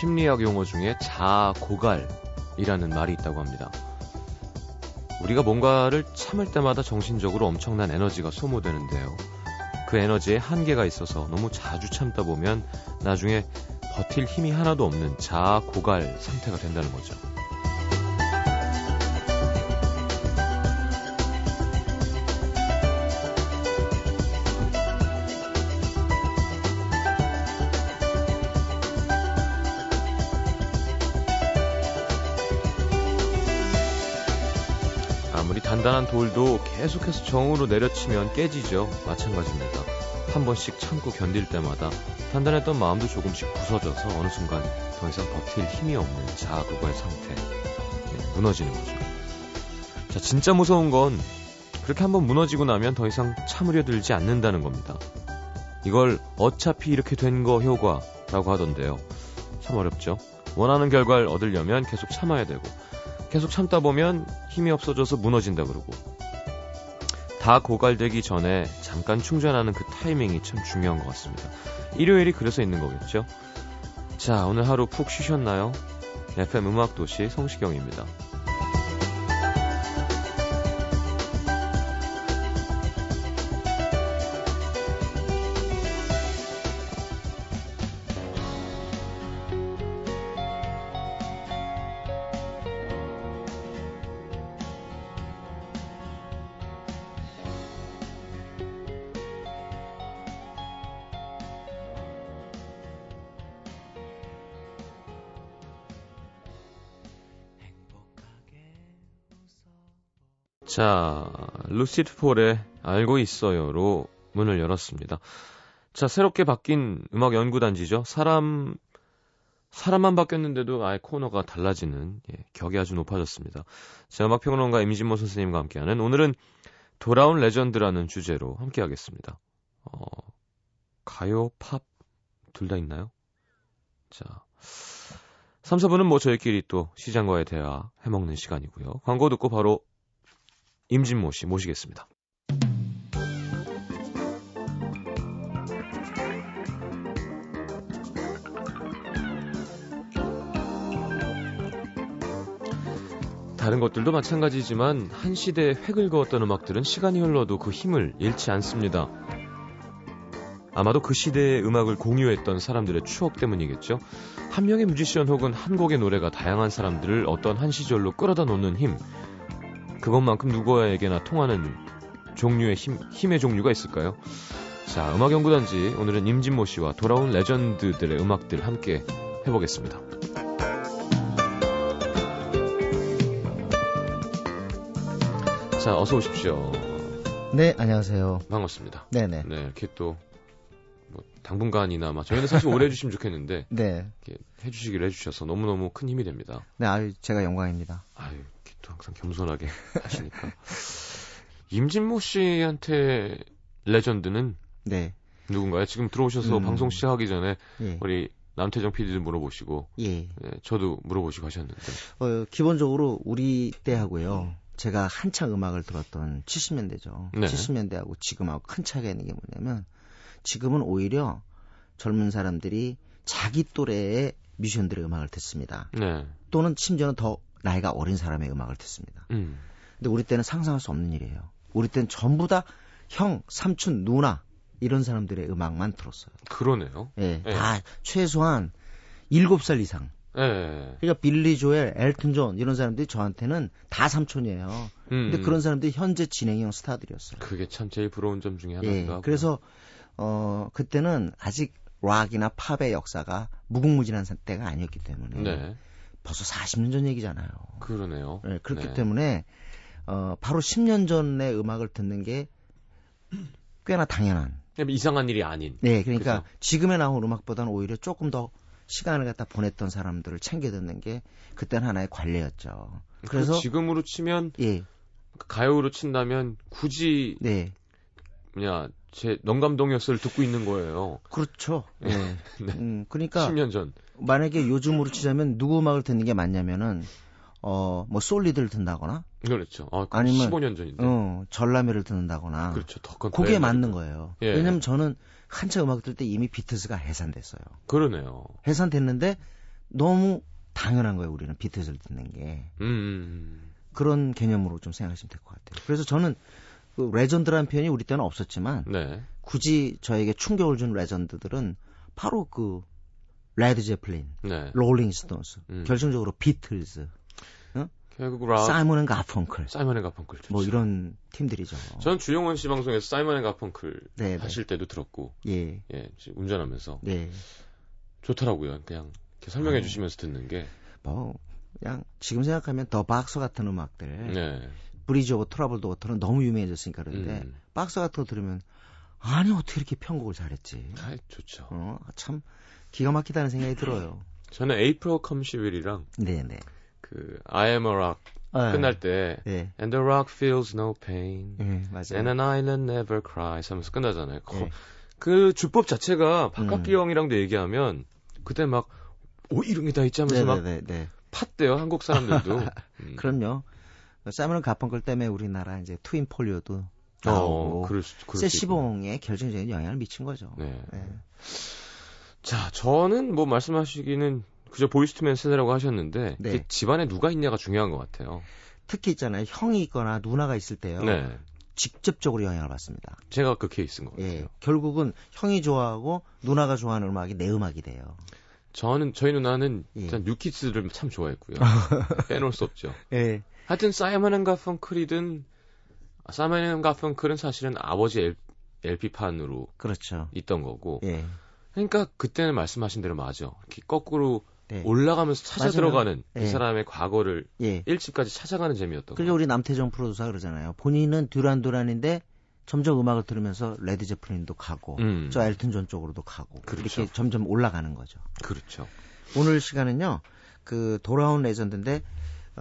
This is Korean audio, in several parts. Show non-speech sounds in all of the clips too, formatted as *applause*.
심리학 용어 중에 자고갈이라는 말이 있다고 합니다. 우리가 뭔가를 참을 때마다 정신적으로 엄청난 에너지가 소모되는데요. 그 에너지에 한계가 있어서 너무 자주 참다 보면 나중에 버틸 힘이 하나도 없는 자고갈 상태가 된다는 거죠. 계속해서 정으로 내려치면 깨지죠. 마찬가지입니다. 한 번씩 참고 견딜 때마다 단단했던 마음도 조금씩 부서져서 어느 순간 더 이상 버틸 힘이 없는 자고갈 상태. 네, 무너지는 거죠. 자, 진짜 무서운 건 그렇게 한번 무너지고 나면 더 이상 참으려 들지 않는다는 겁니다. 이걸 어차피 이렇게 된 거 효과라고 하던데요. 참 어렵죠. 원하는 결과를 얻으려면 계속 참아야 되고 계속 참다 보면 힘이 없어져서 무너진다 그러고 다 고갈되기 전에 잠깐 충전하는 그 타이밍이 참 중요한 것 같습니다. 일요일이 그래서 있는 거겠죠? 자, 오늘 하루 푹 쉬셨나요? FM 음악도시 성시경입니다. 자, 루시드 폴의 알고 있어요로 문을 열었습니다. 자, 새롭게 바뀐 음악 연구단지죠. 사람, 사람만 바뀌었는데도 아예 코너가 달라지는, 예, 격이 아주 높아졌습니다. 자, 음악평론가 임진모 선생님과 함께하는 오늘은 돌아온 legend라는 주제로 함께하겠습니다. 어, 가요, 팝, 둘 다 있나요? 자, 3, 4분은 뭐 저희끼리 또 시장과의 대화 해먹는 시간이고요. 광고 듣고 바로 임진모 씨 모시겠습니다. 다른 것들도 마찬가지지만 한 시대에 획을 그었던 음악들은 시간이 흘러도 그 힘을 잃지 않습니다. 아마도 그 시대의 음악을 공유했던 사람들의 추억 때문이겠죠. 한 명의 뮤지션 혹은 한 곡의 노래가 다양한 사람들을 어떤 한 시절로 끌어다 놓는 힘. 그것만큼 누구에게나 통하는 종류의 힘, 힘의 종류가 있을까요? 자, 음악 연구단지 오늘은 임진모 씨와 돌아온 레전드들의 음악들 함께 해보겠습니다. 자, 어서 오십시오. 네, 안녕하세요. 반갑습니다. 네네. 네, 이렇게 또, 뭐, 당분간이나, 막, 저희는 사실 오래 해주시면 좋겠는데, *laughs* 네. 이렇게 해주시기를 해주셔서 너무너무 큰 힘이 됩니다. 네, 아유, 제가 영광입니다. 아유, 항상 겸손하게 *laughs* 하시니까. 임진모 씨한테 레전드는 네. 누군가요? 지금 들어오셔서 음. 방송 시작하기 전에 예. 우리 남태정 PD도 물어보시고, 예. 네, 저도 물어보시고 하셨는데. 어, 기본적으로 우리 때하고요. 제가 한창 음악을 들었던 70년대죠. 네. 70년대하고 지금하고 큰 차이가 있는 게 뭐냐면 지금은 오히려 젊은 사람들이 자기 또래의 뮤지션들의 음악을 듣습니다. 네. 또는 심지어는 더 나이가 어린 사람의 음악을 듣습니다. 음. 근데 우리 때는 상상할 수 없는 일이에요. 우리 때는 전부 다 형, 삼촌, 누나 이런 사람들의 음악만 들었어요. 그러네요. 예, 예. 다 최소한 7살 이상. 예. 그러니까 빌리 조엘, 엘튼 존 이런 사람들이 저한테는 다 삼촌이에요. 음. 근데 그런 사람들이 현재 진행형 스타들이었어요. 그게 참 제일 부러운 점 중에 하나기도 예. 그래서 어 그때는 아직 락이나 팝의 역사가 무궁무진한 때가 아니었기 때문에 네. 벌써 40년 전 얘기잖아요. 그러네요. 예, 그렇기 네. 때문에 어 바로 10년 전의 음악을 듣는 게 꽤나 당연한. 그냥 이상한 일이 아닌. 네, 그러니까 그죠? 지금에 나온 음악보다는 오히려 조금 더 시간을 갖다 보냈던 사람들을 챙겨 듣는 게 그때는 하나의 관례였죠. 그래서 그래서 지금으로 치면 예, 가요로 친다면 굳이 네, 뭐냐 제 영감동요스를 듣고 있는 거예요. 그렇죠. 예. 네. 음, 그러니까 10년 전. 만약에 요즘으로 치자면 누구 음악을 듣는 게 맞냐면은 어, 뭐 솔리드를 듣는다거나 그렇죠. 아, 그 아니면- 15년 전인데. 어, 전람회를 듣는다거나 그렇죠. 더 건- 그게 더 맞는. 거예요. 예. 왜냐면 저는 한참 음악 들때 이미 비틀스가 해산됐어요. 그러네요. 해산됐는데 너무 당연한 거예요. 우리는 비틀즈를 듣는 게 음, 음. 그런 개념으로 좀 생각하시면 될 것 같아요. 그래서 저는 그 legend라는 표현이 우리 때는 없었지만 네. 굳이 저에게 충격을 준 legend들은 바로 그 레드 제플린, 네. 롤링 스톤스, 음. 결정적으로 비틀즈, 결국 라 사이먼 앤 가펑클 사이먼 앤 가펑클 좋죠. 뭐 이런 팀들이죠. 전 주용원 씨 방송에서 사이먼 앤 가펑클 네, 네. 하실 때도 들었고 예, 예, 운전하면서 네. 좋더라고요. 그냥 이렇게 설명해 아. 주시면서 듣는 게. 뭐 그냥 지금 생각하면 The Boxer 같은 음악들, 네. Bridge over Troubled Water는 너무 유명해졌으니까 그런데 음. 박스 같은 거 들으면 아니 어떻게 이렇게 편곡을 잘했지? 아, 좋죠. 어, 참 기가 막히다는 생각이 들어요. 저는 에이프릴 컴시윌이랑 네, 네. 그 I am a rock 아, 끝날 때 네, And the rock feels no pain 네, 맞아요. And an island never cries 하면서 끝나잖아요. 거- 네. 그 주법 자체가 박학기 음. 형이랑도 얘기하면 그때 막 오, 이런 게 다 있지 하면서 네, 막 네. 팠대요. 한국 사람들도. *laughs* 음. 그럼요. 사이먼 가펑클 때문에 우리나라 이제 트윈 폴리오도 어, 나오고 그럴 수, 그럴 수 있고. 세시봉에 결정적인 영향을 미친 거죠. 네. 네. 자, 저는 뭐 말씀하시기는 그저 보이스투맨 세대라고 하셨는데 네. 이게 집안에 누가 있냐가 중요한 것 같아요. 특히 있잖아요. 형이 있거나 누나가 있을 때요. 네. 직접적으로 영향을 받습니다. 제가 그 케이스인 것 같아요. 예. 결국은 형이 좋아하고 누나가 좋아하는 음악이 내 음악이 돼요. 저는 저희 누나는 예. 일단 뉴키즈를 참 좋아했고요. *laughs* 빼놓을 수 없죠. 예. 하여튼 사이먼 앤 가펑클이든 사이먼 앤 가펑클은 사실은 아버지 L, LP판으로 그렇죠. 있던 거고. 예. 그러니까 그때는 말씀하신 대로 맞아. 이렇게 거꾸로 네. 올라가면서 찾아 맞아요. 들어가는 그 예. 사람의 과거를 예. 일집까지 찾아가는 재미였던 그러니까 거예요. 우리 남태정 프로듀서가 그러잖아요. 본인은 듀란 듀란인데 점점 음악을 들으면서 레드 제플린도 가고 음. 저 엘튼 존 쪽으로도 가고 그렇죠. 이렇게 점점 올라가는 거죠. 그렇죠. 오늘 시간은요. 그 돌아온 legend인데 어,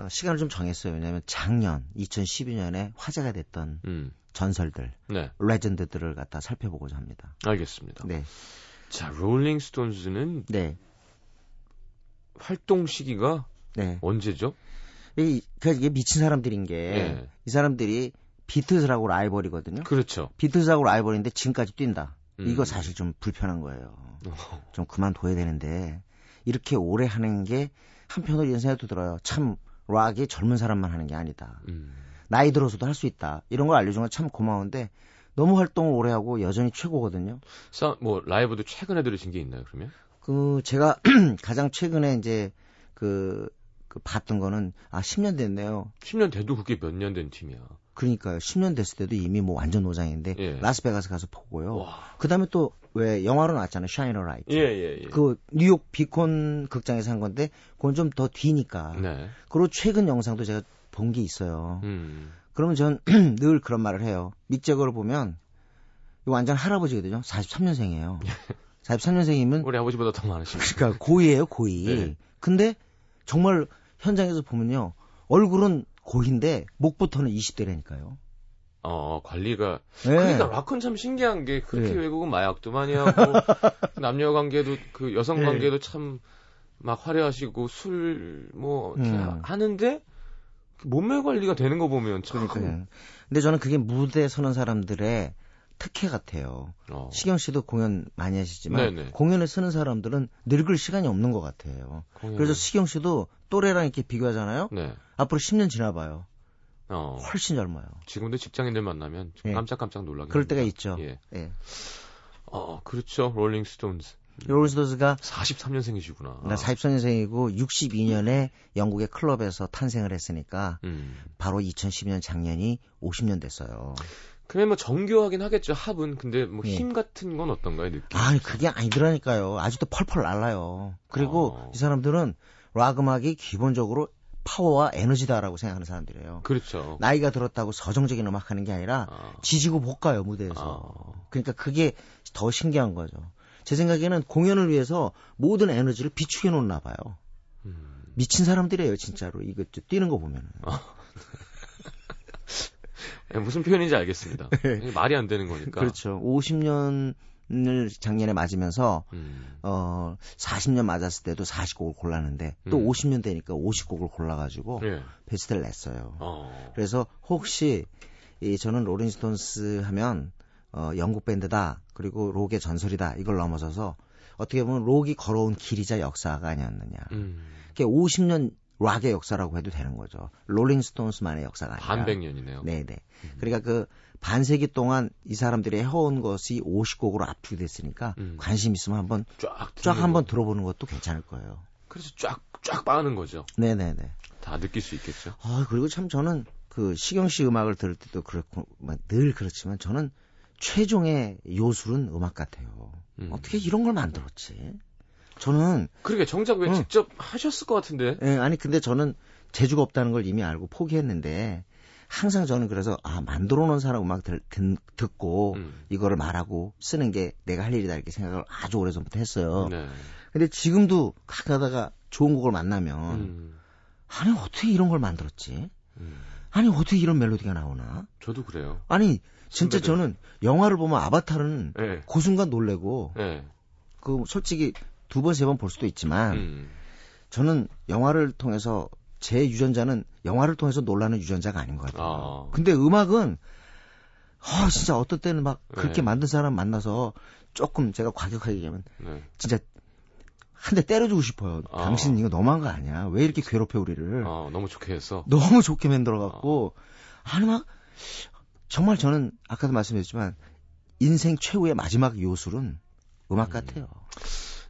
시간을 좀 정했어요. 왜냐하면 작년 2012년에 화제가 됐던 음. 전설들, 네. 레전드들을 갖다 살펴보고자 합니다. 알겠습니다. 네, 자, 롤링 스톤즈는 네, 활동 시기가 네. 언제죠? 이, 그 이게 미친 사람들인 게이 예. 사람들이 비트즈하고 라이벌이거든요. 그렇죠. 비트즈하고 라이벌인데 지금까지 뛴다. 음. 이거 사실 좀 불편한 거예요. 어, *laughs* 좀 그만둬야 되는데 이렇게 오래 하는 게 한편으로 이런 생각도 들어요. 참 락이 젊은 사람만 하는 게 아니다. 음. 나이 들어서도 할 수 있다. 이런 걸 알려준 건 참 고마운데 너무 활동을 오래 하고 여전히 최고거든요. 사, 뭐 라이브도 최근에 들으신 게 있나요, 그러면? 그 제가 *clears throat* 가장 최근에 이제 그, 그 봤던 거는 아 10년 됐네요. 10년 돼도 그게 몇 년 된 팀이야. 그러니까요. 10년 됐을 때도 이미 뭐 완전 노장인데 예. 라스베가스 가서 보고요. 와. 그다음에 또 왜 영화로 나왔잖아요. Shine a Light. 예, 예, 예. 그 뉴욕 비콘 극장에서 한 건데 그건 좀 더 뒤니까. 네. 그리고 최근 영상도 제가 본 게 있어요. 음. 그러면 전 *clears throat* 늘 그런 말을 해요. 믹재거를 보면 완전 할아버지거든요. 43년생이에요. 43년생이면 *laughs* 우리 아버지보다 더 많으십니다. 그러니까 고이예요, 고이. 네. 근데 정말 현장에서 보면요. 얼굴은 고인데 목부터는 20대라니까요. 어, 관리가. 네. 그러니까 락은 참 신기한 게 그렇게 네. 외국은 마약도 많이 하고 *laughs* 남녀 관계도 그 여성 네. 관계도 참막 화려하시고 술 뭐 이렇게 음. 하는데 몸매 관리가 되는 거 보면 참 그러니까요. 근데 저는 그게 무대에 서는 사람들의 특혜 같아요. 어. 시경 씨도 공연 많이 하시지만 네네. 공연에 서는 사람들은 늙을 시간이 없는 것 같아요. 공연을- 그래서 시경 씨도 또래랑 이렇게 비교하잖아요. 네. 앞으로 10년 지나봐요. 어. 훨씬 젊어요. 지금도 직장인들 만나면 좀 예. 깜짝깜짝 놀라긴 그럴 때가 합니다. 있죠. 예. 예. 어, 그렇죠. 롤링 스톤즈. 롤링스톤즈가 43년생이시구나. 43년생이고 62년에 영국의 클럽에서 탄생을 했으니까 음. 바로 2012년 작년이 50년 됐어요. 그러면 뭐 정교하긴 하겠죠. 합은. 근데 뭐 예. 힘 같은 건 어떤가요, 느낌? 아, 그게 아니더라니까요. 아직도 펄펄 날라요. 그리고 어. 이 사람들은 락 음악이 기본적으로 파워와 에너지다라고 생각하는 사람들이에요. 그렇죠. 나이가 들었다고 서정적인 음악 하는 게 아니라 아. 지지고 볶아요, 무대에서. 어. 그러니까 그게 더 신기한 거죠. 제 생각에는 공연을 위해서 모든 에너지를 비축해 놓나 봐요. 음. 미친 사람들이에요, 진짜로. 이거 뛰는 거 보면은. 예, *laughs* 무슨 표현인지 알겠습니다. 이게 *laughs* 말이 안 되는 거니까. 네. 그렇죠. 50년 을 작년에 맞으면서 음. 어 40년 맞았을 때도 40곡을 골랐는데 또 음. 50년 되니까 50곡을 골라가지고 예. 베스트를 냈어요. 어. 그래서 혹시 이 저는 롤링스톤스 하면 어, 영국 밴드다. 그리고 록의 전설이다. 이걸 넘어서서 어떻게 보면 록이 걸어온 길이자 역사가 아니었느냐. 음. 그게 50년 락의 역사라고 해도 되는 거죠. 롤링스톤스만의 역사가 아니라. 반백년이네요. 네 네. 음. 그러니까 그 반세기 동안 이 사람들이 해온 것이 50곡으로 압축이 됐으니까 음. 관심 있으면 한번 쫙 쫙 한번 거. 들어보는 것도 괜찮을 거예요. 그래서 쫙 쫙 빠는 거죠. 네 네 네. 다 느낄 수 있겠죠. 아 그리고 참 저는 그 시경 씨 음악을 들을 때도 그렇고 뭐늘 그렇지만 저는 최종의 요술은 음악 같아요. 음. 어떻게 이런 걸 만들었지? 저는 그러게 정작 왜 응. 직접 하셨을 것 같은데. 예, 아니 근데 저는 재주가 없다는 걸 이미 알고 포기했는데 항상 저는 그래서 아 만들어 놓은 사람 음악 들, 듣, 듣고 음. 이거를 말하고 쓰는 게 내가 할 일이다 이렇게 생각을 아주 오래전부터 했어요. 네. 근데 지금도 가다가 좋은 곡을 만나면 음. 아니 어떻게 이런 걸 만들었지? 음. 아니 어떻게 이런 멜로디가 나오나? 저도 그래요. 아니 진짜 선배들. 저는 영화를 보면 아바타는 네. 그 순간 놀래고 네. 그 솔직히 두 번 세 번 볼 수도 있지만 음. 저는 영화를 통해서 제 유전자는 영화를 통해서 놀라는 유전자가 아닌 것 같아요. 아. 근데 음악은 아 진짜 어떨 때는 막 그렇게 네. 만든 사람 만나서 조금 제가 과격하게 얘기하면 네. 진짜 한 대 때려주고 싶어요. 아. 당신 이거 너무한 거 아니야? 왜 이렇게 괴롭혀 우리를? 아, 너무 좋게 했어. 너무 좋게 만들어갖고 아니 막 정말 저는 아까도 말씀드렸지만 인생 최후의 마지막 요술은 음악 같아요.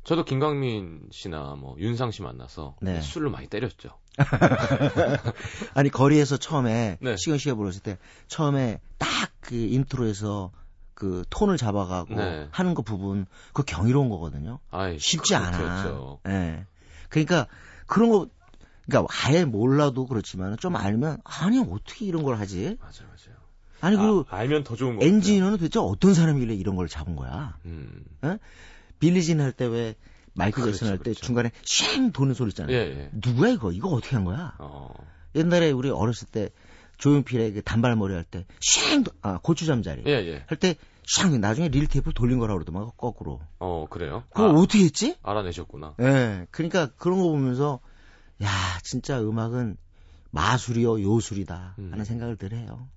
저도 김광민 씨나 뭐 윤상 씨 만나서 네. 술로 많이 때렸죠. *laughs* 아니 거리에서 처음에 네. 시경 씨가 불렀을 때 처음에 딱 그 intro에서 그 톤을 잡아가고 네. 하는 거 부분 그 경이로운 거거든요. 아이, 쉽지 않아. 그렇죠. 예. 그러니까 그런 거 그러니까 아예 몰라도 그렇지만 좀 알면 아니 어떻게 이런 걸 하지? 맞아요, 맞아요. 아니 그 아, 알면 더 좋은 거 엔지니어는 도대체 어떤 사람이길래 이런 걸 잡은 거야? 음. Billie Jean 할 때 왜 마이클 그렇죠, 잭슨 할때 그렇죠. 중간에 쉥 도는 소리 있잖아요. 예, 예. 누구야 이거? 이거 어떻게 한 거야? 어. 옛날에 우리 어렸을 때 조용필의 그 단발머리 할 때 쉥, 아 고추 잠자리 예, 예. 할때쉥 나중에 릴 테이프 돌린 거라고 그러더만 거꾸로. 어, 그래요? 그걸 아, 어떻게 했지? 알아내셨구나. 예. 그러니까 그런 거 보면서 야 진짜 음악은 마술이요 요술이다 음. 하는 생각을 늘 해요.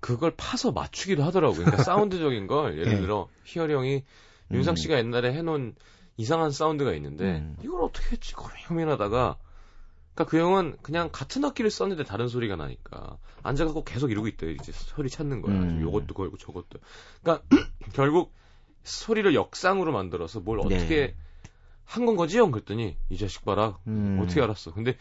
그걸 파서 맞추기도 하더라고요. 그러니까 *laughs* 사운드적인 걸 예를 예. 들어 희열이 형이 윤상 음. 씨가 옛날에 해놓은 이상한 사운드가 있는데 음. 이걸 어떻게 했지 고민하다가 그러니까 그 형은 그냥 같은 악기를 썼는데 다른 소리가 나니까 앉아갖고 계속 이러고 있대요. 이제 소리 찾는 거야. 음. 요것도 걸고 저것도. 그러니까 *clears throat* 결국 소리를 역상으로 만들어서 뭘 네. 어떻게 한건 거지 형 그랬더니 이 자식 봐라 음. 어떻게 알았어. 근데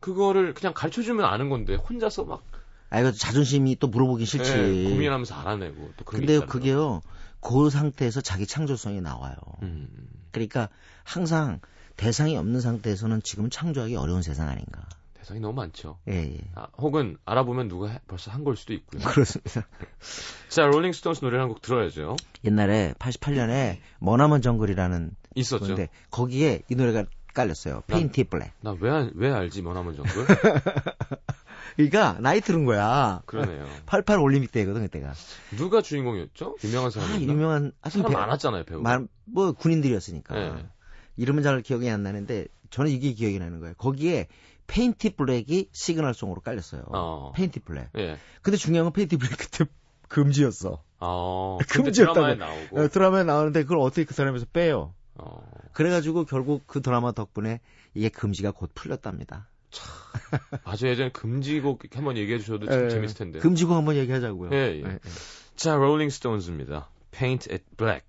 그거를 그냥 가르쳐주면 아는 건데 혼자서 막 아 이거 자존심이 또 물어보기 싫지. 예, 고민하면서 알아내고 또 그런 게 근데. 그게요 그 상태에서 자기 창조성이 나와요. 음. 그러니까 항상 대상이 없는 상태에서는 지금 창조하기 어려운 세상 아닌가. 대상이 너무 많죠. 예, 예. 아, 혹은 알아보면 누가 해- 벌써 한 걸 수도 있고요. 그렇습니다. *laughs* 자, 롤링스톤스 노래 한곡 들어야죠. 옛날에 88년에 머나먼 정글이라는 있었죠. 건데 거기에 이 노래가 깔렸어요. Paint It Black. 나 왜 왜 알지 머나먼 정글? *laughs* 그러니까 나이 들은 거야. 그러네요. 88 올림픽 때거든 그때가. 누가 주인공이었죠? 유명한 아, 사람이 있나? 유명한 하여튼 사람 배- 많았잖아요 배우. 말- 뭐 군인들이었으니까. 네. 이름은 잘 기억이 안 나는데 저는 이게 기억이 나는 거예요. 거기에 Paint It Black이 시그널송으로 깔렸어요. 어. Paint It Black. 예. 근데 중요한 건 Paint It Black 그때 금지였어. 어. 금지였다고. 드라마에 나오고. 어, 드라마에 나오는데 그걸 어떻게 그 사람에서 빼요. 어. 그래가지고 결국 그 드라마 덕분에 이게 금지가 곧 풀렸답니다. 아주 예전에 금지곡 한번 얘기해 주셔도 참 예, 재밌을 텐데. 금지곡 한번 얘기하자고요. 예, 예. 자, 롤링 스톤즈입니다. Paint It Black.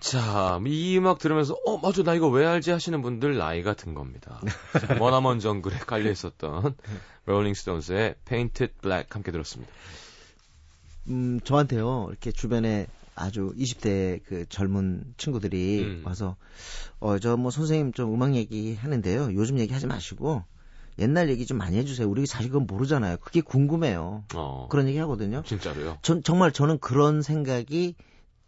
자, 이 음악 들으면서 어, 맞아. 나 이거 왜 알지 하시는 분들 나이가 든 겁니다. 자, *laughs* 머나먼 정글에 깔려 있었던 롤링스톤스의 Paint It Black 함께 들었습니다. 음, 저한테요, 이렇게 주변에 아주 20대 그 젊은 친구들이 음. 와서 어 저 뭐 선생님 좀 음악 얘기 하는데요. 요즘 얘기 하지 마시고 옛날 얘기 좀 많이 해주세요. 우리 사실 그건 모르잖아요. 그게 궁금해요. 어. 그런 얘기 하거든요. 진짜로요. 전 정말 저는 그런 생각이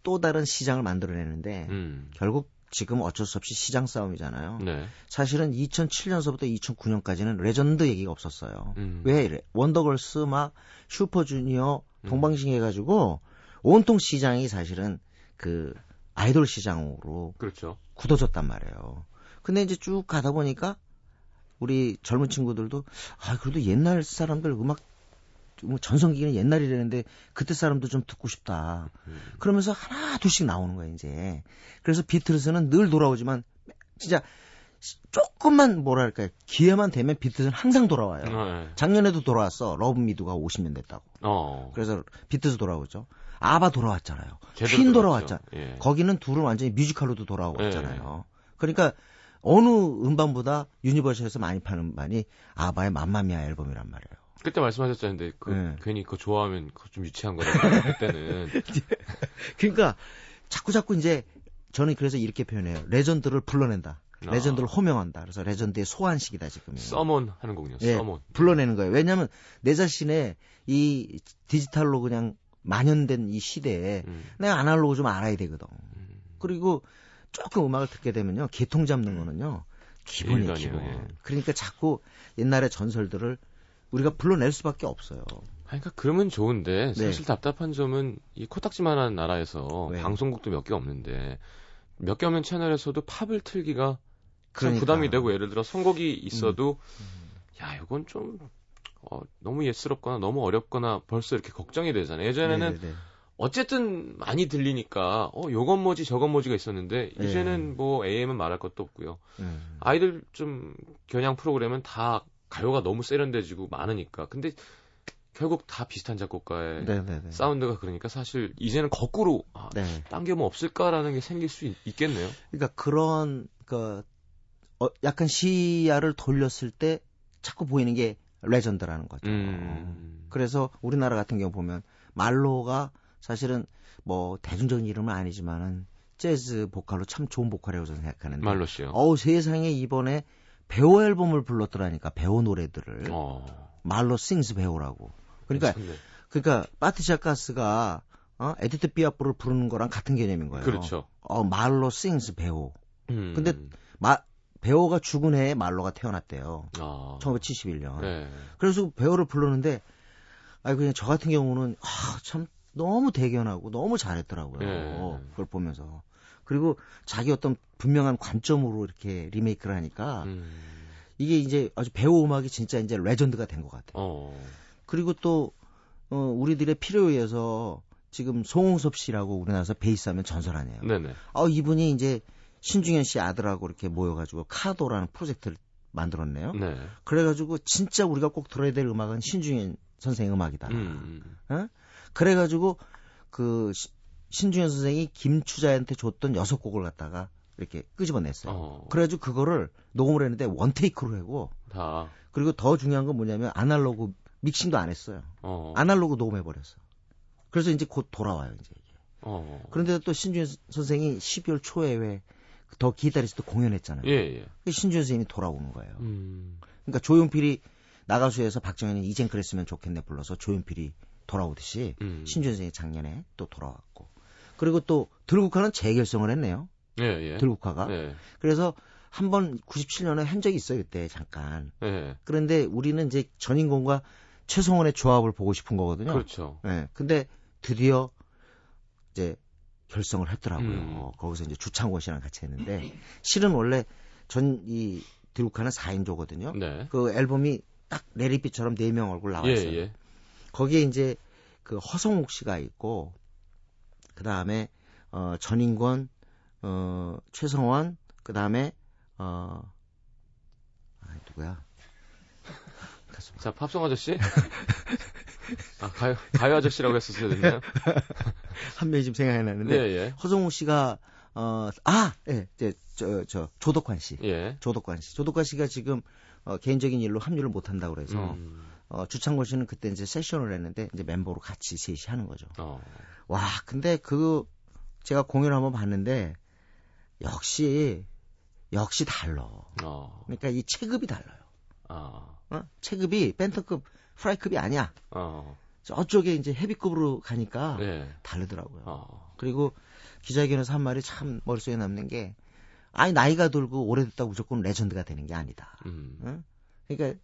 또 다른 시장을 만들어내는데 음. 결국 지금 어쩔 수 없이 시장 싸움이잖아요. 네. 사실은 2007년서부터 2009년까지는 레전드 얘기가 없었어요. 음. 왜 이래? 원더걸스 막 슈퍼주니어 음. 동방신기 해가지고 온통 시장이 사실은 그 아이돌 시장으로 그렇죠. 굳어졌단 말이에요. 근데 이제 쭉 가다 보니까 우리 젊은 친구들도 아 그래도 옛날 사람들 음악 뭐 전성기는 옛날이라는데 그때 사람도 좀 듣고 싶다. 음. 그러면서 하나 둘씩 나오는 거예요 이제. 그래서 비틀즈는 늘 돌아오지만 진짜 조금만 뭐랄까 기회만 되면 비틀즈는 항상 돌아와요. 네. 작년에도 돌아왔어. Love Me Do가 50년 됐다고. 어. 그래서 비틀즈 돌아오죠. 아바 돌아왔잖아요. 퀸 들어갔죠. 돌아왔잖아. 예. 거기는 둘은 완전히 뮤지컬로도 돌아왔잖아요. 네. 그러니까 어느 음반보다 유니버셜에서 많이 파는 음반이 아바의 Mamma Mia 앨범이란 말이에요. 그때 말씀하셨잖아요. 그 네. 괜히 그거 좋아하면 그거 좀 유치한 거라고 그때는. *laughs* 그러니까 자꾸 자꾸 이제 저는 그래서 이렇게 표현해요. legend를 불러낸다. legend를 아. 호명한다. 그래서 legend의 소환식이다 지금. summon 하는 거군요. 예, summon. 불러내는 거예요. 왜냐하면 내 자신의 이 디지털로 그냥 만연된 이 시대에 음. 내가 아날로그 좀 알아야 되거든. 음. 그리고 조금 음악을 듣게 되면요. 계통 잡는 거는요. 기본이에요, 기본. 예. 그러니까 자꾸 옛날의 전설들을 우리가 불러낼 수밖에 없어요. 그러니까 그러면 좋은데 네. 사실 답답한 점은 이 코딱지만한 나라에서 네. 방송국도 몇 개 없는데 몇 개 없는 채널에서도 팝을 틀기가 참 그러니까. 음. 부담이 되고 예를 들어 선곡이 있어도 야 이건 좀 어, 너무 예스럽거나 너무 어렵거나 벌써 이렇게 걱정이 되잖아요. 예전에는 네네네. 어쨌든 많이 들리니까 어 요건 뭐지 저건 뭐지가 있었는데 네. 이제는 뭐 AM은 말할 것도 없고요. 음. 아이들 좀 겨냥 프로그램은 다 가요가 너무 세련돼지고 많으니까 근데 결국 다 비슷한 작곡가의 네네네. 사운드가 그러니까 사실 이제는 거꾸로 아, 네. 딴게 뭐 없을까라는 게 생길 수 있, 겠네요 그러니까 그런 그 어, 약간 시야를 돌렸을 때 자꾸 보이는 게 레전드라는 거죠. 음. 그래서 우리나라 같은 경우 보면 말로가 사실은 뭐 대중적인 이름은 아니지만은 재즈 보컬로 참 좋은 보컬이라고 저는 생각하는데 말로 씨요. 어우 세상에 이번에 배호 앨범을 불렀더라니까 배호 노래들을 어. 말로 sings 배호라고 그러니까 괜찮네. 그러니까 파트리샤 카스가 어? 에디트 피아프를 부르는 거랑 같은 개념인 거예요. 그렇죠. 어 말로 sings 배호 음. 근데 마, 배호가 죽은 해에 말로가 태어났대요. 아. 1971년. 네. 그래서 배호를 불렀는데, 아 그냥 저 같은 경우는, 아, 참, 너무 대견하고 너무 잘했더라고요. 네. 그걸 보면서. 그리고 자기 어떤 분명한 관점으로 이렇게 리메이크를 하니까, 음. 이게 이제 아주 배우 음악이 진짜 이제 레전드가 된 것 같아요. 어. 그리고 또, 어, 우리들의 필요에 의해서 지금 송홍섭 씨라고 우리나라에서 베이스 하면 전설 아니에요. 네네. 어, 이분이 이제 신중현 씨 아들하고 이렇게 모여가지고 카도라는 프로젝트를 만들었네요. 네. 그래가지고 진짜 우리가 꼭 들어야 될 음악은 신중현 선생 음악이다. 음. 어? 그래가지고 그 시- 신중현 선생이 김추자한테 줬던 여섯 곡을 갖다가 이렇게 끄집어냈어요. 어. 그래가지고 그거를 녹음을 했는데 원테이크로 하고 다. 그리고 더 중요한 건 뭐냐면 아날로그 믹싱도 안 했어요. 어. 아날로그 녹음해버렸어. 그래서 이제 곧 돌아와요 이제. 이게. 어. 그런데 또 신중현 선생이 12월 초에 왜 더 기타리스트 공연했잖아요. 예, 예. 그 신주현 선생님이 돌아오는 거예요. 음. 그러니까 조용필이 나가수에서 박정현이 이젠 그랬으면 좋겠네 불러서 조용필이 돌아오듯이 음. 신주현 선생이 작년에 또 돌아왔고 그리고 또 들국화는 재결성을 했네요. 예, 예. 들국화가 예. 그래서 한 번 97년에 한 적이 있어요 그때 잠깐. 예. 그런데 우리는 이제 전인권과 최성원의 조합을 보고 싶은 거거든요. 그렇죠. 예. 근데 드디어 이제 결성을 했더라고요. 음. 거기서 이제 주창권 씨랑 같이 했는데 실은 원래 전 이 드루카는 4인조거든요. 네. 그 앨범이 딱 레리비처럼 네명 얼굴 나와 예, 있어요. 예. 거기에 이제 그 허성욱 씨가 있고 그 다음에 어 전인권 어 최성원 그 다음에 어 아, 누구야? 자, 팝송 아저씨? 아, 가요, 가요 아저씨라고 했었어야 됐나요? *laughs* 한 명이 지금 생각이 나는데 예, 예. 허성욱 씨가 어 아, 예, 이제 저, 저 조덕환 씨. 예. 조덕환 씨. 조덕환 씨가 지금 어, 개인적인 일로 합류를 못 한다고 그래서 음. 어, 주창권 씨는 그때 이제 세션을 했는데 이제 멤버로 같이 셋이 하는 거죠. 어. 와, 근데 그 제가 공연을 한번 봤는데 역시 역시 달라. 어. 그러니까 이 체급이 달라요. 아. 어? 체급이 벤터급, 프라이급이 아니야. 어. 저쪽에 이제 헤비급으로 가니까 네. 다르더라고요. 어. 그리고 기자회견에서 한 말이 참 머릿속에 남는 게 아니 나이가 들고 오래됐다고 무조건 레전드가 되는 게 아니다. 음. 응? 그러니까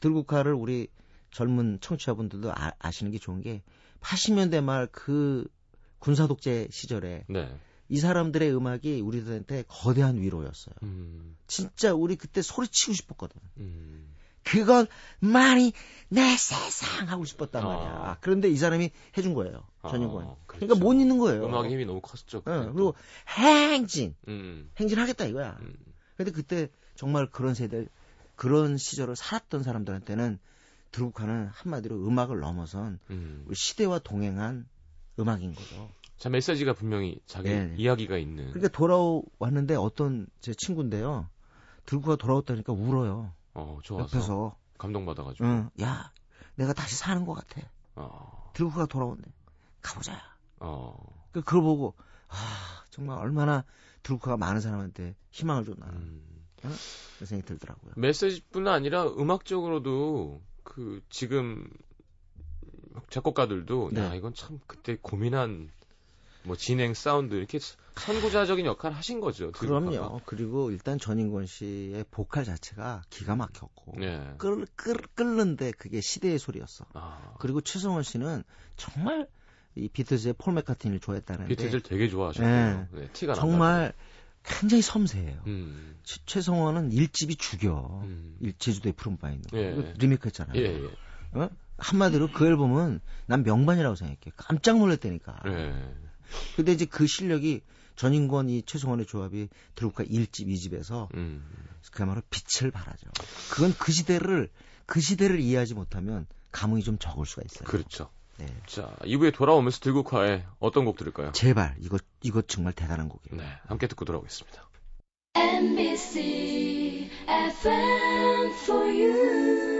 들국화를 우리 젊은 청취자분들도 아, 시는게 좋은 게 80년대 말 그 군사 독재 시절에 네. 이 사람들의 음악이 우리들한테 거대한 위로였어요. 음. 진짜 우리 그때 소리치고 싶었거든. 음. 그건 많이 내 세상 하고 싶었단 아. 말이야. 그런데 이 사람이 해준 거예요. 아, 그러니까 그렇죠. 못 있는 거예요. 음악의 힘이 너무 컸죠. 응, 또. 그리고 행진, 음. 행진하겠다 이거야. 음. 근데 그때 정말 그런 세대, 그런 시절을 살았던 사람들한테는 들국화는 한마디로 음악을 넘어선 음. 시대와 동행한 음악인 거죠. 자, 메시지가 분명히 자기 네. 이야기가 있는. 그러니까 돌아왔는데 어떤 제 친구인데요. 들국화 돌아왔다니까 울어요. 어, 좋아서. 옆에서. 감동받아가지고. 응, 야, 내가 다시 사는 것 같아. 어. 들국화가 돌아온대. 가보자. 어. 그, 그걸 보고, 아, 정말 얼마나 들국화가 많은 사람한테 희망을 줬나. 음. 그런 생각이 들더라고요. 메시지뿐 아니라 음악적으로도 그 지금 작곡가들도 네. 야 이건 참 그때 고민한 뭐 진행 사운드 이렇게 선구자적인 역할을 하신 거죠. 그럼요. 그리고 일단 전인권 씨의 보컬 자체가 기가 막혔고, 네. 끌, 끌, 끓는데 그게 시대의 소리였어. 아, 그리고 최성원 씨는 정말 이 비틀즈의 폴 맥카트니를 좋아했다는데, 비트들 되게 좋아하셨고요. 네, 티가 난다. 정말 굉장히 섬세해요. 음. 최, 최성원은 일집이 죽여. 음. 일- 제주도의 푸른 바위 있는 거. 예. 이거 리메이크 했잖아요. 예, 예. 어? 한마디로 그 앨범은 난 명반이라고 생각해. 깜짝 놀랐다니까. 예. 근데 이제 그 실력이 전인권 이 최성원의 조합이 들국화 1집, 2집에서 음. 그야말로 빛을 발하죠. 그건 그 시대를 그 시대를 이해하지 못하면 감흥이 좀 적을 수가 있어요. 그렇죠. 네. 자, 2부에 돌아오면서 들국화에 어떤 곡 들을까요? 제발 이거 이거 정말 대단한 곡이에요. 네, 함께 듣고 돌아오겠습니다. NBC FM for you.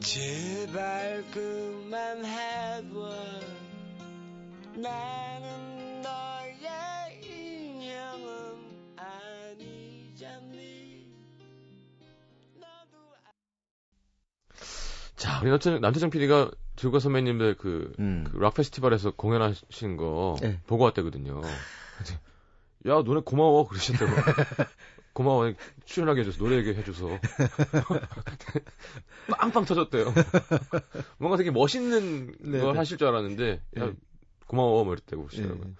제발 그만해봐 나는 너의 인형은 아니잖니 너도 자, 우리 남태정, 남태정 PD가 들국화 선배님들 그, 음. 그 락 페스티벌에서 공연하신 거 네. 보고 왔대거든요. 근데 야, 너네 고마워 그러셨다고. *laughs* 고마워 출연하게 해줘서 노래 얘기 해줘서 *laughs* 빵빵 터졌대요. 뭔가 되게 멋있는 네, 걸 네. 하실 줄 알았는데 야, 네. 고마워 뭐 이랬다고 그러시더라고요. 예.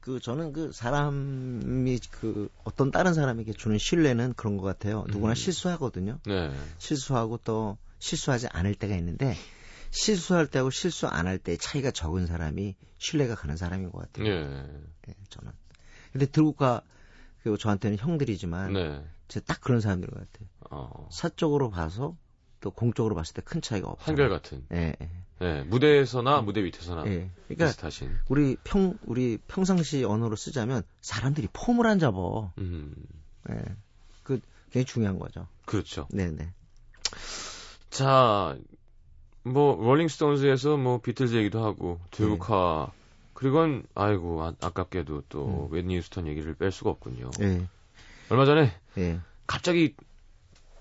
그 저는 그 사람이 그 어떤 다른 사람에게 주는 신뢰는 그런 것 같아요. 누구나 음. 실수하거든요. 네. 실수하고 또 실수하지 않을 때가 있는데 실수할 때하고 실수 안 할 때 차이가 적은 사람이 신뢰가 가는 사람인 것 같아요. 예. 예, 저는. 근데 들국화 그 저한테는 형들이지만 네. 제가 딱 그런 사람들 것 같아요. 어. 사적으로 봐서 또 공적으로 봤을 때 큰 차이가 없죠. 한결 같은. 예, 예. 예. 무대에서나 무대 밑에서나 예. 그러니까 비슷하신. 우리 평 우리 평상시 언어로 쓰자면 사람들이 폼을 안 잡어. 음. 예. 그 굉장히 중요한 거죠. 그렇죠. 네, 네. 자, 뭐 롤링스톤즈에서 뭐 비틀즈 얘기도 하고 들국화 그리고는 아이고 아, 아깝게도 또 음. 웨드니 휴스턴 얘기를 뺄 수가 없군요. 예. 얼마 전에 예. 갑자기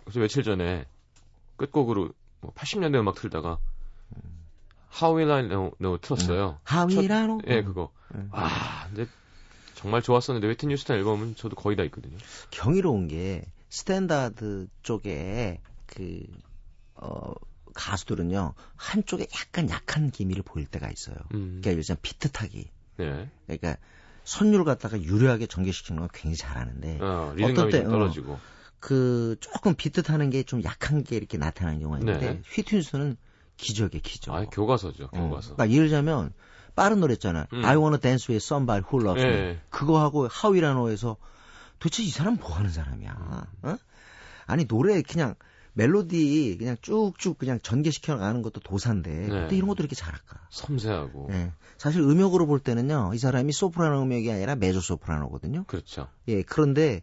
그래서 며칠 전에 끝곡으로 뭐 80년대 음악 틀다가 How Will I Know, know 틀었어요. 하위라노. 예, 그거. 음. 아, 근데 정말 좋았었는데 웨트니 휴스턴 앨범은 저도 거의 다 있거든요. 경이로운 게 standard 쪽에 그 어, 가수들은요 한쪽에 약간 약한 기미를 보일 때가 있어요. 음. 그러니까 요즘 비트 타기. 네. 그러니까 선율을 갖다가 유려하게 전개시키는 건 굉장히 잘하는데 어, 어떤 때, 좀 떨어지고. 그 조금 비트 타는 게 좀 약한 게 이렇게 나타나는 경우가 있는데 네. 휘트니는 기적이에요, 기적. 아, 교과서죠, 어, 교과서. 그러니까 예를 들자면 빠른 노래 있잖아. 음. I wanna dance with somebody who loves me. 예. 그거하고 하위라노에서 도대체 이 사람 뭐 하는 사람이야? 어? 아니 노래 그냥 멜로디 그냥 쭉쭉 그냥 전개시켜 나가는 것도 도사인데 네. 어떻게 이런 것도 이렇게 잘할까? 섬세하고. 예. 사실 음역으로 볼 때는요. 이 사람이 소프라노 음역이 아니라 메조 소프라노거든요. 그렇죠. 예. 그런데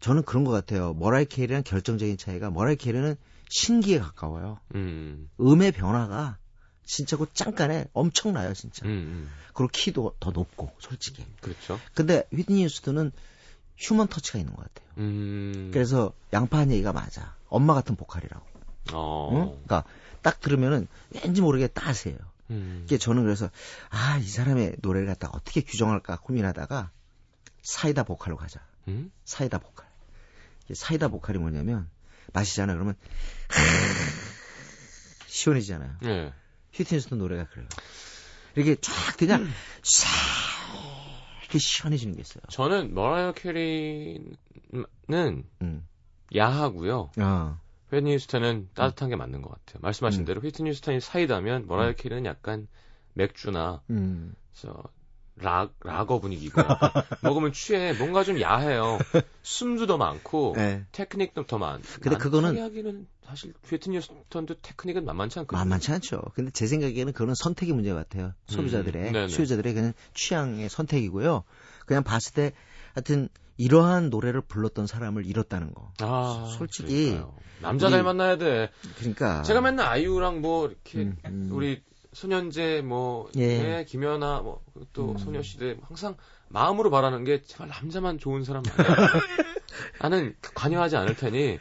저는 그런 것 같아요. 머라이어 캐리랑 결정적인 차이가 머라이어 캐리는 신기에 가까워요. 음, 음의 변화가 진짜 그 짱간에 엄청나요, 진짜. 음, 음. 그리고 키도 더 높고, 솔직히. 그렇죠. 근데 휘트니 휴스턴은 휴먼 터치가 있는 것 같아요. 음, 그래서 양파한 얘기가 맞아. 엄마 같은 보컬이라고. 어, 응? 그러니까 딱 들으면은 왠지 모르게 따세요. 음, 이게 저는 그래서 아, 이 사람의 노래를 갖다가 어떻게 규정할까 고민하다가 사이다 보컬로 가자. 음? 사이다 보컬. 사이다 보컬이 뭐냐면 마시잖아 그러면 *laughs* 시원해지잖아요. 예. 휘트니 휴스턴 노래가 그래요. 이렇게 쫙 그냥 싹 이렇게 시원해지는 게 있어요. 저는 머라이어 캐리는 음. 야하고요. 아, 휘트니 휴스턴은 따뜻한 게 맞는 것 같아요. 말씀하신 음. 대로 휘트니 휴스턴이 사이다면 머라이어 캐리는 약간 맥주나 음. 저 락, 라거 분위기고 *laughs* 먹으면 취해 뭔가 좀 야해요. *laughs* 숨도 더 많고 네. 테크닉도 더 많. 근데 그거는- 하기는 사실 휘트니 휴스턴도 테크닉은 만만치 않거든요. 만만치 않죠. 근데 제 생각에는 그거는 선택의 문제 같아요. 소비자들의, 음. 수요자들의 그냥 취향의 선택이고요. 그냥 봤을 때 하여튼 이러한 노래를 불렀던 사람을 잃었다는 거. 아, 솔직히 그러니까요. 남자 잘 만나야 돼. 그러니까 제가 맨날 아이유랑 뭐 이렇게 음, 음. 우리 소년제 뭐 예. 네, 김연아 뭐또 음. 소녀시대 항상 마음으로 바라는 게 제발 남자만 좋은 사람. *laughs* 나는 관여하지 않을 테니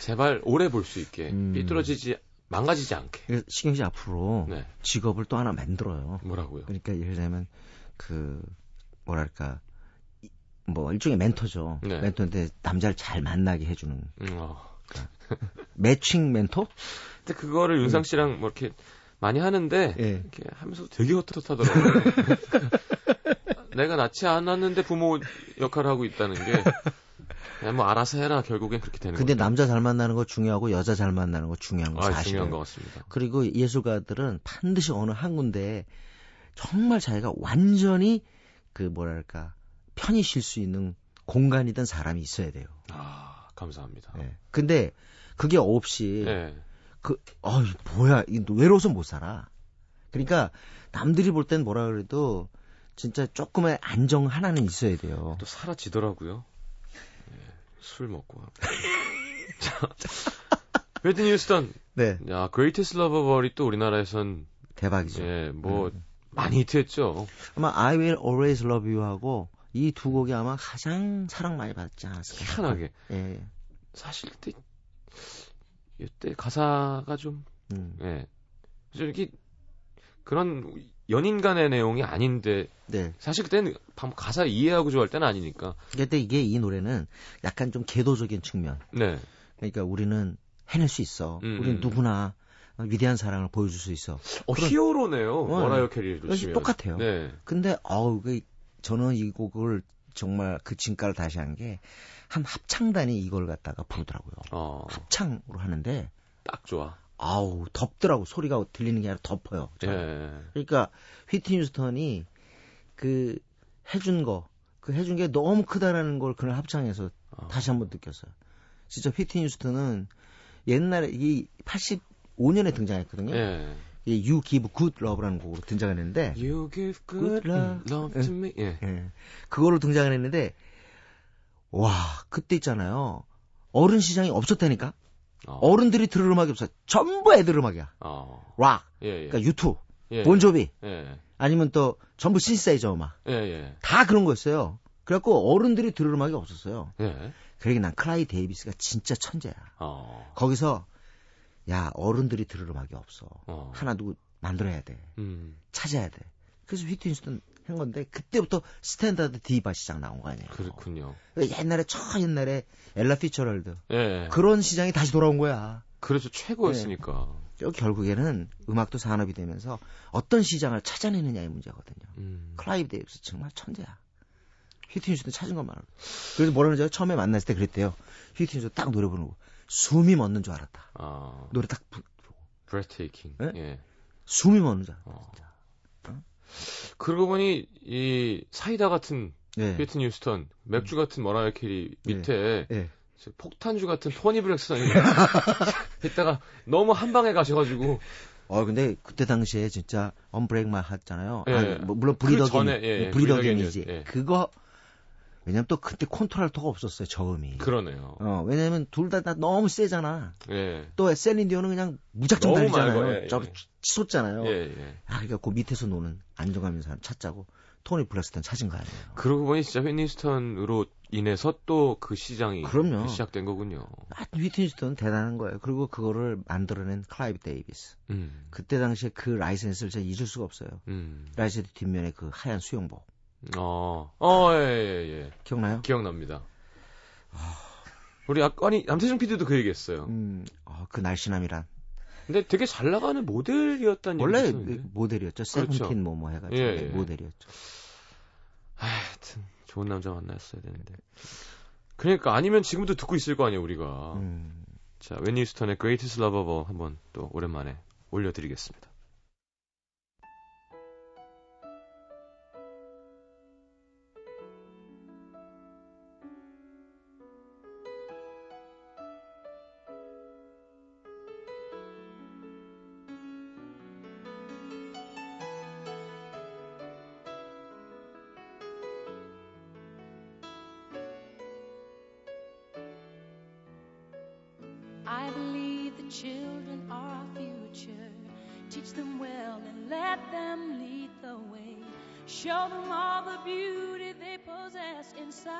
제발 오래 볼 수 있게 음. 삐뚤어지지 망가지지 않게. 신경 씨 앞으로 네. 직업을 또 하나 만들어요. 뭐라고요? 그러니까 예를 들면 그 뭐랄까 이- 뭐 일종의 멘토죠. 네. 멘토인데 남자를 잘 만나게 해주는 음, 어. 매칭 멘토? 근데 그거를 윤상 씨랑 뭐 이렇게 많이 하는데 예. 이렇게 하면서 되게 헛헛하더라고요. *laughs* 내가 낳지 않았는데 부모 역할을 하고 있다는 게 그냥 뭐 알아서 해라 결국엔 그렇게 되는 근데 거죠. 남자 잘 만나는 거 중요하고 여자 잘 만나는 거 중요한 거 아, 사실은. 중요한 것 같습니다. 그리고 예술가들은 반드시 어느 한 군데 정말 자기가 완전히 그 뭐랄까 편히 쉴 수 있는 공간이든 사람이 있어야 돼요. 아, 감사합니다. 예. 근데 그게 없이 네. 그 어이 뭐야 이 외로워서 못 살아. 그러니까 남들이 볼 땐 뭐라 그래도 진짜 조금의 안정 하나는 있어야 돼요. 또 사라지더라고요. 네, 술 먹고. *laughs* 자, 웨드니 휴스턴, 네, 야, of All이 또 우리나라에선 대박이죠. 예, 뭐 음. 많이 히트했죠. 아마 I Will Always Love You하고 이 두 곡이 아마 가장 사랑 많이 받지 않았을까. 희한하게. 예. 사실 그때 이때 가사가 좀 음. 예. 좀 이렇게 그런 연인 간의 내용이 아닌데 네. 사실 그때는 방- 가사 이해하고 좋아할 때는 아니니까. 근데 이게 이 노래는 약간 좀 계도적인 측면. 네. 그러니까 우리는 해낼 수 있어. 음, 우리는 음. 누구나 위대한 사랑을 보여줄 수 있어. 어, 그런- 히어로네요. 어, 그래서 치면. 똑같아요. 네. 근데 어우 그 저는 이 곡을 정말 그 진가를 다시 한 게 한 합창단이 이걸 갖다가 부르더라고요. 어, 합창으로 하는데 딱 좋아. 아우 덥더라고 소리가 들리는 게 아니라 덮어요. 예. 그러니까 휘트니 휴스턴이 그 해준 거, 그 해준 게 너무 크다라는 걸 그날 합창에서 어. 다시 한번 느꼈어요. 진짜 휘트니 휴스턴은 옛날에 이 85년에 등장했거든요. 예. 이 You Give Good Love라는 곡으로 등장을 했는데 You give Good good love. love to me. 예. 예. 그걸로 등장을 했는데 와 그때 있잖아요. 어른 시장이 없었다니까. 어. 어른들이 들을 음악이 없어. 전부 애들 음악이야. 어. 락, 예, 예. 그러니까 U2, 예. 본조비, 예. 아니면 또 전부 신시사이저 음악. 예, 예. 다 그런 거였어요. 그래갖고 어른들이 들을 음악이 없었어요. 예. 그러게 난 클라이브 데이비스가 진짜 천재야. 어. 거기서 야 어른들이 들을 음악이 없어. 어. 하나 누구 만들어야 돼. 음. 찾아야 돼. 그래서 휘트니 휴스턴 한 건데 그때부터 스탠다드 디바 시장 나온 거 아니에요. 그렇군요. 옛날에 저 옛날에 엘라 피츠제럴드 예. 그런 시장이 다시 돌아온 거야. 그래서 최고였으니까. 저 결국에는 음악도 산업이 되면서 어떤 시장을 찾아내느냐의 문제거든요. 음. 클라이브 데이비스 정말 천재야. 휘트니 휴스턴 찾은 것만 알고. 그래서 뭐라 그러죠? 처음에 만났을 때 그랬대요. 휘트니 휴스턴 딱 노래 부르고 숨이 멎는 줄 알았다. 아. 노래 딱 부르고. breathtaking. 예? 예. 숨이 멎는 자. 어. 그러고 보니 이 사이다 같은 예. 피트 뉴스턴, 맥주 같은 머라이어 캐리 밑에 예. 저 폭탄주 같은 토니 브렉슨이 했다가 *laughs* 너무 한 방에 가셔가지고 어 근데 그때 당시에 진짜 언브레이크만 했잖아요. 예. 아니, 뭐, 물론 그 브리더 전에, 겐, 예, 예, 브리더. 겐이었- 예. 그거 왜냐면 또 그때 콘트랄토가 없었어요 저음이. 그러네요. 어 왜냐면 둘 다 다 너무 세잖아. 예. 또 셀린 디온은 그냥 무작정 달리잖아요. 맑아요. 예, 저 예. 치솟잖아요. 예, 예. 아 그러니까 그 밑에서 노는 안정감 있는 사람 찾자고 토니 브랙스톤 찾은 거 아니에요. 그러고 보니 진짜 휘트니 휴스턴으로 인해서 또 그 시장이 그럼요. 시작된 거군요. 하여튼 휘트니 휴스턴 대단한 거예요. 그리고 그거를 만들어낸 클라이브 데이비스. 음. 그때 당시에 그 라이센스를 제가 잊을 수가 없어요. 음. 라이센스 뒷면에 그 하얀 수영복. 어. 어, 예, 예, 예. 기억나요? 기억납니다. 우리 아까 아니 남태정 PD도 그 얘기 했어요. 음, 어, 그 날씬함이란. 근데 되게 잘 나가는 모델이었다는 원래 얘기 있었는데. 모델이었죠. 그렇죠. 세븐틴 뭐뭐 해가지고 예, 네, 예. 모델이었죠. 하여튼 좋은 남자 만났어야 되는데. 그러니까 아니면 지금도 듣고 있을 거 아니에요 우리가. 음, 자, 웬니 스턴의 Greatest Love of All 한번 또 오랜만에 올려드리겠습니다. Children are our future. Teach them well and let them lead the way. Show them all the beauty they possess inside.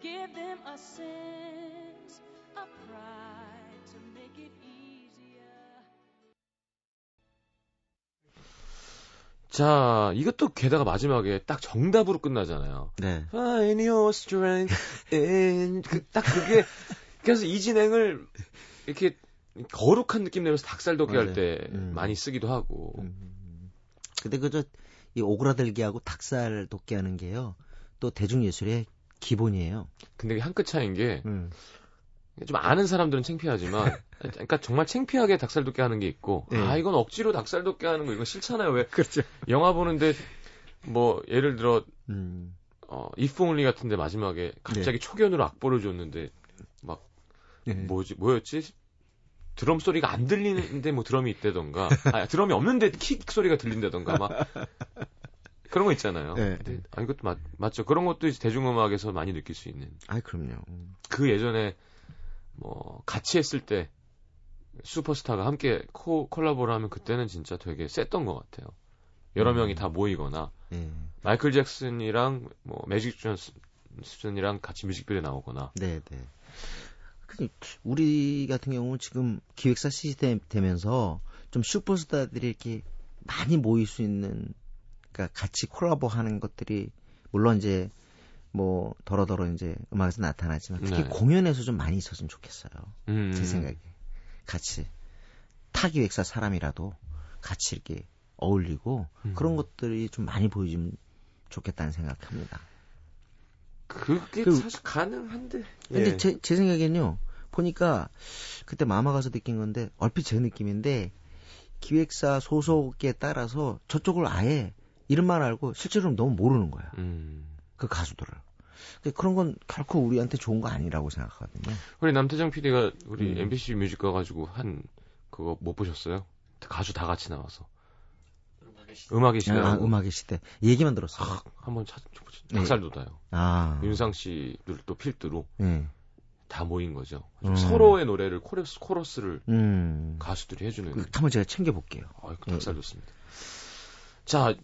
Give them a sense of pride to make it easier. 자, 이것도 게다가 마지막에 딱 정답으로 끝나잖아요. 네. Find your strength in 그, 딱 그게 그래서 이 진행을 이렇게 거룩한 느낌 내면서 닭살돋게 할 맞아요. 때 음. 많이 쓰기도 하고 음. 근데 그저 이 오그라들기 하고 닭살 돋게 하는 게요. 또 대중예술의 기본이에요. 근데 한 끗 차이인 게 음. 좀 아는 사람들은 창피하지만 *laughs* 그러니까 정말 창피하게 닭살 돋게 하는 게 있고 네. 아 이건 억지로 닭살 돋게 하는 거 이거 싫잖아요 왜 그렇죠. 영화 보는데 뭐 예를 들어 음. 어 Only 같은데 마지막에 갑자기 초견으로 악보를 줬는데 네. 뭐지 뭐였지 드럼 소리가 안 들리는데 뭐 드럼이 있다던가 *laughs* 아 드럼이 없는데 킥 소리가 들린다던가 막 그런 거 있잖아요. 네. 근데 아 이것도 맞, 맞죠. 그런 것도 이제 대중음악에서 많이 느낄 수 있는 아이 그럼요. 음. 그 예전에 뭐 같이 했을 때 슈퍼스타가 함께 코, 콜라보를 하면 그때는 진짜 되게 셌던 것 같아요. 여러 음. 명이 다 모이거나 예. 마이클 잭슨이랑 뭐 매직 존슨이랑 같이 뮤직비디오 나오거나 네, 네. 그 우리 같은 경우는 지금 기획사 시스템 되면서 좀 슈퍼스타들이 이렇게 많이 모일 수 있는 그러니까 같이 콜라보 하는 것들이 물론 이제 뭐 더러더러 이제 음악에서 나타나지만 특히 네. 공연에서 좀 많이 있었으면 좋겠어요. 음. 제 생각에. 같이 타 기획사 사람이라도 같이 이렇게 어울리고 음. 그런 것들이 좀 많이 보여주면 좋겠다는 생각합니다. 그게 그- 사실 가능한데. 근데 예. 제, 제 생각엔요, 보니까 그때 마마 가서 느낀 건데, 얼핏 제 느낌인데, 기획사 소속에 따라서 저쪽을 아예 이름만 알고 실제로는 너무 모르는 거야. 음. 그 가수들을. 그런 건 결코 우리한테 좋은 거 아니라고 생각하거든요. 우리 남태정 PD가 우리 음. MBC 뮤직 가가지고 한 그거 못 보셨어요? 가수 다 같이 나와서 음악의 시대 아, 음악의 시대. 얘기만 들었어 요. 아, 한번 찾 네. 닭살 돋아요. 아. 윤상 씨들 또 필두로 예. 다 모인 거죠. 음. 서로의 노래를 코러스 코러스를 음. 가수들이 해주는. 그, 한번 제가 챙겨볼게요. 아, 닭살 돋습니다. 자,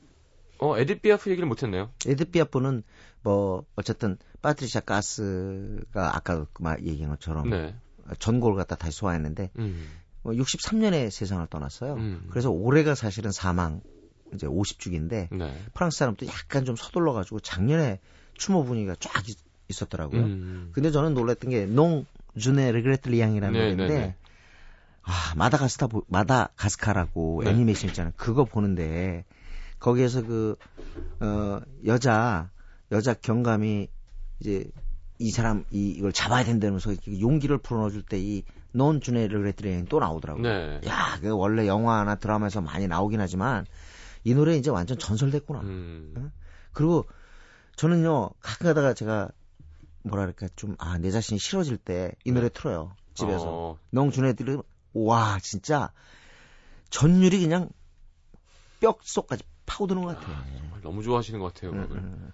어 에디트 피아프 얘기를 못했네요. 에드피아프는 뭐, 어쨌든, 파트리샤 카스가 아까 그말 얘기한 것처럼 네. 전곡을 갖다 다시 소화했는데, 음. 63년에 세상을 떠났어요. 음. 그래서 올해가 사실은 사망 이제 50주기인데 네. 프랑스 사람도 약간 좀 서둘러 가지고 작년에 추모 분위기가 쫙 있, 있었더라고요. 음. 근데 저는 놀랐던 게 Non, je ne regrette rien이라는 네, 노래인데 네, 네. 아 마다가스카 보- 마다가스카라고 네. 애니메이션 있잖아요. 그거 보는데 거기에서 그 어, 여자 여자 경감이 이제 이 사람 이 이걸 잡아야 된다면서 용기를 불어넣어줄 때 이논 주네를 그랬더니 또 나오더라고요. 네. 야, 그 원래 영화나 드라마에서 많이 나오긴 하지만 이 노래 이제 완전 전설됐구나. 음. 그리고 저는요 가끔 가다가 제가 뭐랄까 좀 아 내 자신이 싫어질 때 이 노래 틀어요 집에서 어, 농준 애들은 와 진짜 전율이 그냥 뼛속까지 파고드는 것 같아. 정말 너무 좋아하시는 것 같아요. 음. 음.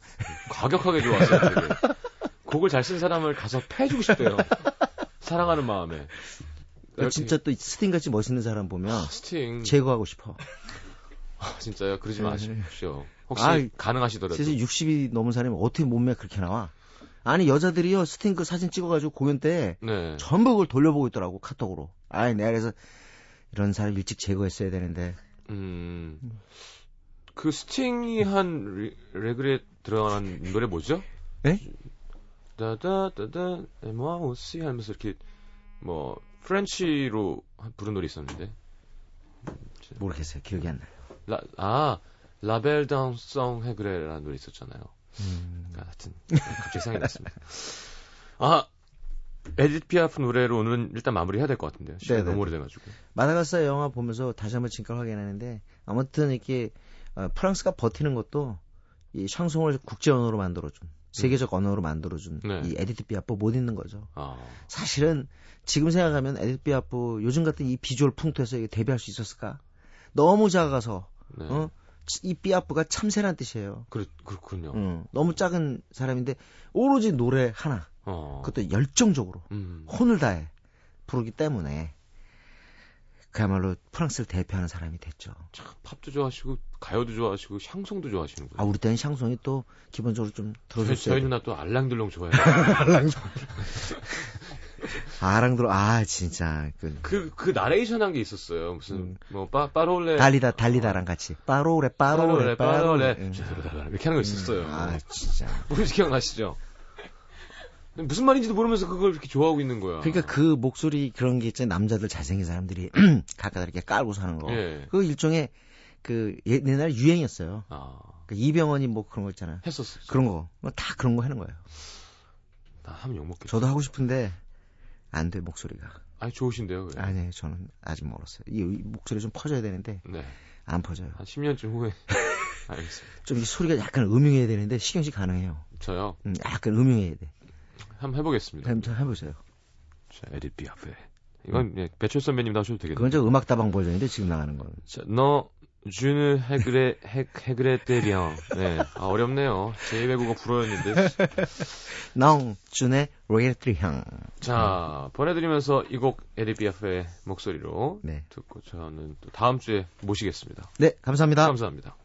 과격하게 좋아하세요. 되게. *laughs* 곡을 잘 쓴 사람을 가서 패주고 싶대요. 사랑하는 마음에. 그러니까 진짜 또 스팅 같이 멋있는 사람 보면 아, 스팅. 제거하고 싶어. 아, 진짜요? 그러지 네. 마십시오. 혹시 아이, 가능하시더라도. 세상 60이 넘은 사람이 어떻게 몸매 그렇게 나와? 아니 여자들이요 스팅 그 사진 찍어가지고 공연 때 네. 전부 그걸 돌려보고 있더라고 카톡으로. 아이 내가 그래서 이런 사람 일찍 제거했어야 되는데 음. 그 스팅이 한 리- regrets 들어간 노래 뭐죠? 네? 다다다다 et moi aussi 하면서 이렇게 뭐 French로 부른 노래 있었는데. 모르겠어요 기억이 안 나요. 라, 아, La Belle Dame Sans Regrets라는 노래 있었잖아요. 음. 그러니까 하여튼 갑자기 생각이 났습니다. 아, 에디트 피아프 노래로 오늘은 일단 마무리해야 될 것 같은데요. 시간이 네네. 너무 오래돼가지고. 마다가스카 영화 보면서 다시 한번 진가 확인하는데 아무튼 이렇게 어, 프랑스가 버티는 것도 이 샹송을 국제 언어로 만들어준 세계적 언어로 만들어준 네. 이 에디트 피아프 못 잊는 거죠. 아, 사실은 지금 생각하면 에디트 피아프 요즘 같은 이 비주얼 풍토에서 이게 데뷔할 수 있었을까? 너무 작아서 네. 어? 이 피아프가 참새란 뜻이에요. 그렇, 그렇군요. 응. 너무 작은 사람인데 오로지 노래 하나 어. 그것도 열정적으로 음. 혼을 다해 부르기 때문에 그야말로 프랑스를 대표하는 사람이 됐죠. 참, 팝도 좋아하시고, 가요도 좋아하시고, 샹송도 좋아하시는군요. 아 우리 때는 샹송이 또 기본적으로 좀 들어줬어요. 저희 누나 또 알랑들롱 좋아해요. *laughs* 아랑들어 *laughs* 아 진짜 그 그, 그 나레이션 한 게 있었어요. 무슨, 음. 뭐, 빠, 빠롤레. 달리다 달리다랑 같이 빠로레 빠로레 빠로레 빠롤레. 이렇게 하는 거 있었어요. 아 진짜. 혹시 기억나시죠? 무슨 말인지도 모르면서 그걸 이렇게 좋아하고 있는 거야. 그러니까 그 목소리 그런 게 있잖아요. 남자들 잘생긴 사람들이 *clears throat* 가까이 이렇게 깔고 사는 거. 예. 그 일종의 그 예- 옛날 유행이었어요. 아, 그 이병헌이 뭐 그런 거 있잖아요. 했었어. 그런 거. 뭐다 그런 거 하는 거예요. 나 하면 욕먹겠어. 저도 하고 싶은데 안 돼 목소리가. 아니, 좋으신데요. 그래. 아니 저는 아직 멀었어요. 이, 이 목소리 좀 퍼져야 되는데 네. 안 퍼져요. 한 10년쯤 후에. *laughs* 알겠습니다. 좀 이 소리가 약간 음흉해야 되는데 식용 씨 가능해요. 저요. 음, 약간 음흉해야 돼. 한번 해보겠습니다. 한번 해보세요. 자, 에디 비아페. 이건 예, 배철 선배님도 하셔도 되겠네요. 그건 저 음악 다방 버전인데 지금 나가는 건. 자, 너 주느 해그레 해 해그레 때리앙. 네. 아, 어렵네요. 제 외국어 불어였는데. 낭 준의 로열트리 향. 자, 보내드리면서 이 곡 에디 비아페의 목소리로 네. 듣고 저는 또 다음 주에 모시겠습니다. 네, 감사합니다. 감사합니다.